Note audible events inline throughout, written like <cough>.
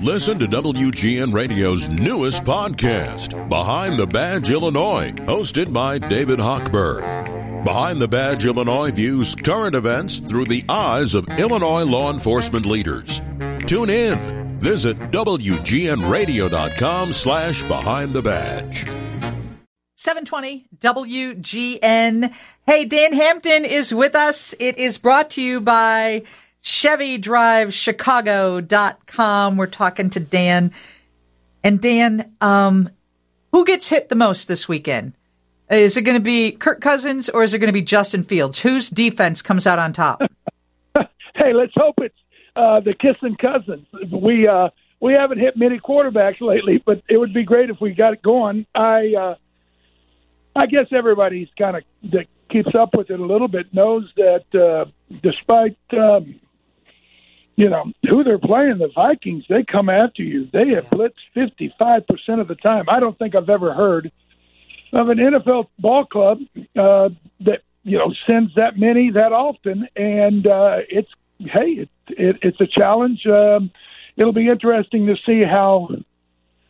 Listen to WGN Radio's newest podcast, Behind the Badge Illinois, hosted by David Hochberg. Behind the Badge Illinois views current events through the eyes of Illinois law enforcement leaders. Tune in. Visit WGNRadio.com slash Behind the Badge. 720 WGN. Hey, Dan Hampton is with us. It is brought to you by ChevyDriveChicago.com. We're talking to Dan. And Dan, um, who gets hit the most this weekend? Is it going to be Kirk Cousins or is it going to be Justin Fields? Whose defense comes out on top? <laughs> hey, let's hope it's uh, the kissing cousins. We uh, we haven't hit many quarterbacks lately, but it would be great if we got it going. I uh, I guess everybody's kind of that keeps up with it a little bit knows that uh, despite um, you know who they're playing, the Vikings, they come after you. They have blitzed fifty five percent of the time. I don't think I've ever heard of an NFL ball club uh, that you know sends that many that often, and uh, it's hey, it, it, it's a challenge. Um, it'll be interesting to see how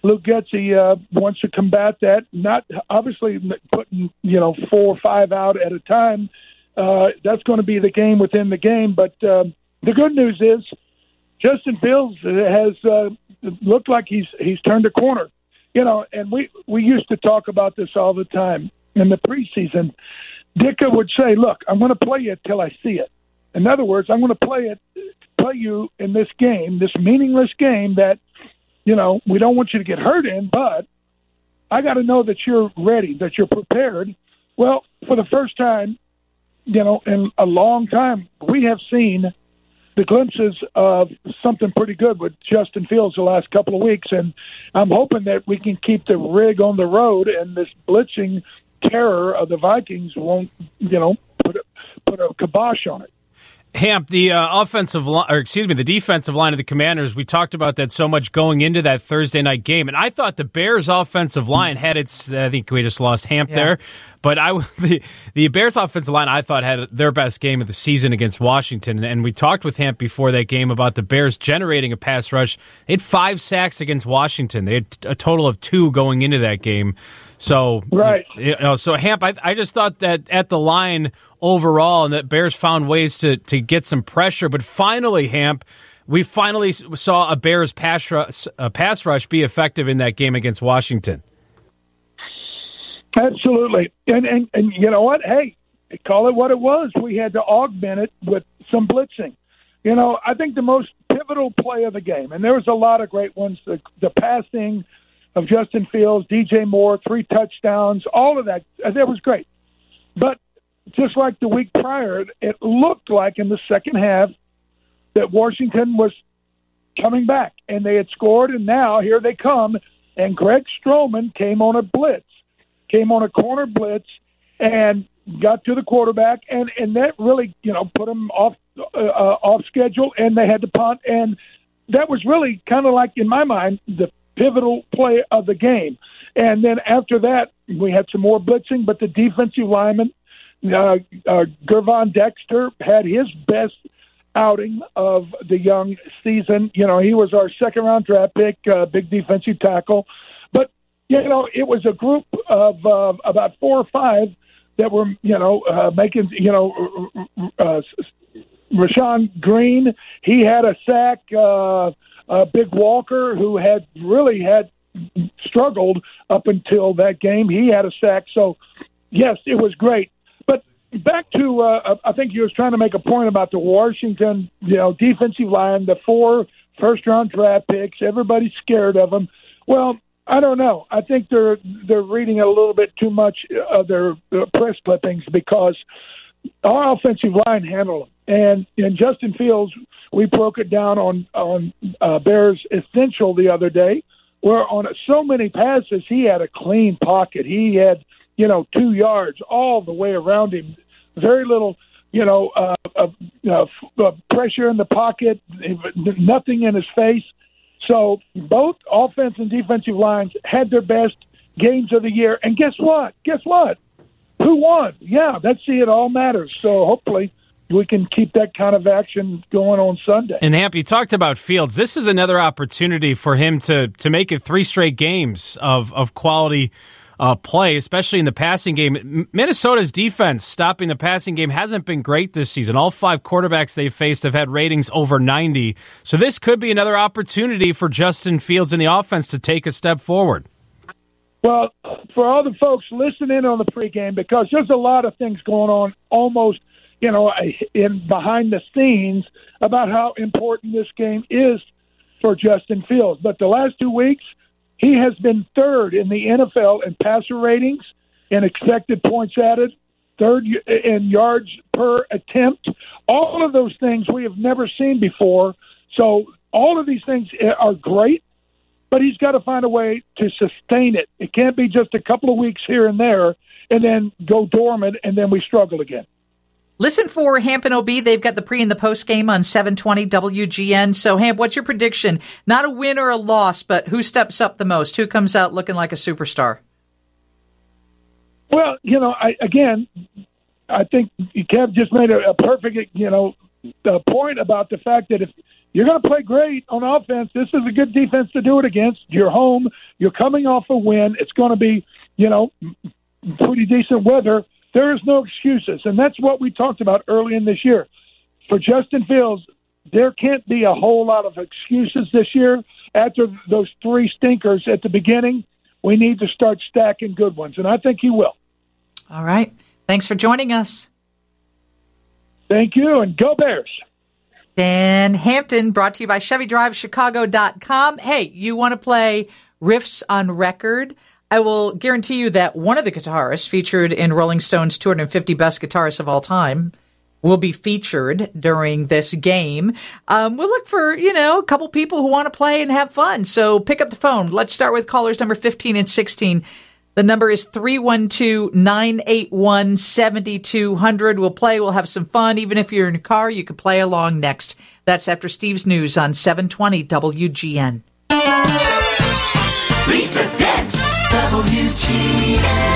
Luke Getsy uh, wants to combat that. Not obviously putting you know four or five out at a time. Uh, that's going to be the game within the game. But uh, the good news is Justin Fields has uh, looked like he's he's turned a corner. You know, and we we used to talk about this all the time in the preseason. Ditka would say, "Look, I'm going to play you till I see it." In other words, I'm going to play it, play you in this game, this meaningless game that you know, we don't want you to get hurt in, but I got to know that you're ready, that you're prepared. Well, for the first time, you know, in a long time, we have seen the glimpses of something pretty good with Justin Fields the last couple of weeks, and I'm hoping that we can keep the rig on the road and this blitzing terror of the Vikings won't, you know, put a, put a kibosh on it. Hamp, the uh, offensive line, or excuse me, the defensive line of the Commanders. We talked about that so much going into that Thursday night game, and I thought the Bears' offensive line had its. I think we just lost Hamp yeah. there, but I <laughs> the the Bears' offensive line I thought had their best game of the season against Washington, and we talked with Hamp before that game about the Bears generating a pass rush. They had five sacks against Washington. They had a total of two going into that game. So right, you know, so Hamp, I, I just thought that at the line overall, and that Bears found ways to to get some pressure. But finally, Hamp, we finally saw a Bears pass rush, a pass rush be effective in that game against Washington. Absolutely, and and and you know what? Hey, call it what it was. We had to augment it with some blitzing. You know, I think the most pivotal play of the game, and there was a lot of great ones. The, the passing of Justin Fields, DJ Moore, three touchdowns, all of that. Uh, that was great. But just like the week prior, it looked like in the second half that Washington was coming back and they had scored, and now here they come. And Greg Stroman came on a blitz, came on a corner blitz, and got to the quarterback, and and that really you know put them off uh, uh, off schedule, and they had to punt, and that was really kind of like in my mind the pivotal play of the game. And then after that, we had some more blitzing, but the defensive lineman, uh, uh, Gervon Dexter, had his best outing of the young season. You know, he was our second round draft pick, uh, big defensive tackle. You know, it was a group of uh, about four or five that were, you know, uh, making, you know, uh, Rasheem Green, he had a sack. Uh, uh, Big Walker, who had really had struggled up until that game. He had a sack. So, yes, it was great. But back to, uh, I think you was trying to make a point about the Washington, you know, defensive line, the four first round draft picks. Everybody's scared of them. Well, I don't know. I think they're they're reading a little bit too much of their press clippings because our offensive line handled them. And and Justin Fields we broke it down on on uh, Bears Essential the other day, where on so many passes he had a clean pocket. He had you know two yards all the way around him, very little you know uh, uh, uh, pressure in the pocket, nothing in his face. So both offense and defensive lines had their best games of the year. And guess what? Guess what? Who won? Yeah, that's see, it all matters. So hopefully we can keep that kind of action going on Sunday. And Hamp, you talked about Fields. This is another opportunity for him to to make it three straight games of of quality uh, play, especially in the passing game. Minnesota's defense stopping the passing game hasn't been great this season. All five quarterbacks they've faced have had ratings over 90. So this could be another opportunity for Justin Fields and the offense to take a step forward. Well, for all the folks listening on the pregame, because there's a lot of things going on almost, you know, in behind the scenes about how important this game is for Justin Fields. But the last two weeks, he has been third in the NFL in passer ratings and expected points added, third in yards per attempt. All of those things we have never seen before. So all of these things are great but he's got to find a way to sustain it. It can't be just a couple of weeks here and there and then go dormant and then we struggle again. Listen for Hamp and O'B. They've got the pre and the post game on 720 WGN. So, Hamp, what's your prediction? Not a win or a loss, but who steps up the most? Who comes out looking like a superstar? Well, you know, I, again, I think Kev just made a, a perfect, you know, point about the fact that if you're going to play great on offense. This is a good defense to do it against. You're home. You're coming off a win. It's going to be, you know, pretty decent weather. There is no excuses. And that's what we talked about early in this year. For Justin Fields, there can't be a whole lot of excuses this year. After those three stinkers at the beginning, we need to start stacking good ones. And I think he will. All right. Thanks for joining us. Thank you. And go Bears. Dan Hampton, brought to you by ChevyDriveChicago.com. Hey, you want to play riffs on record? I will guarantee you that one of the guitarists featured in Rolling Stone's 250 Best Guitarists of All Time will be featured during this game. Um, we'll look for, you know, a couple people who want to play and have fun. So pick up the phone. Let's start with callers number 15 and 16. The number is 312-981-7200. We'll play. We'll have some fun. Even if you're in a car, you can play along next. That's after Steve's News on 720 WGN. Lisa Dent, WGN.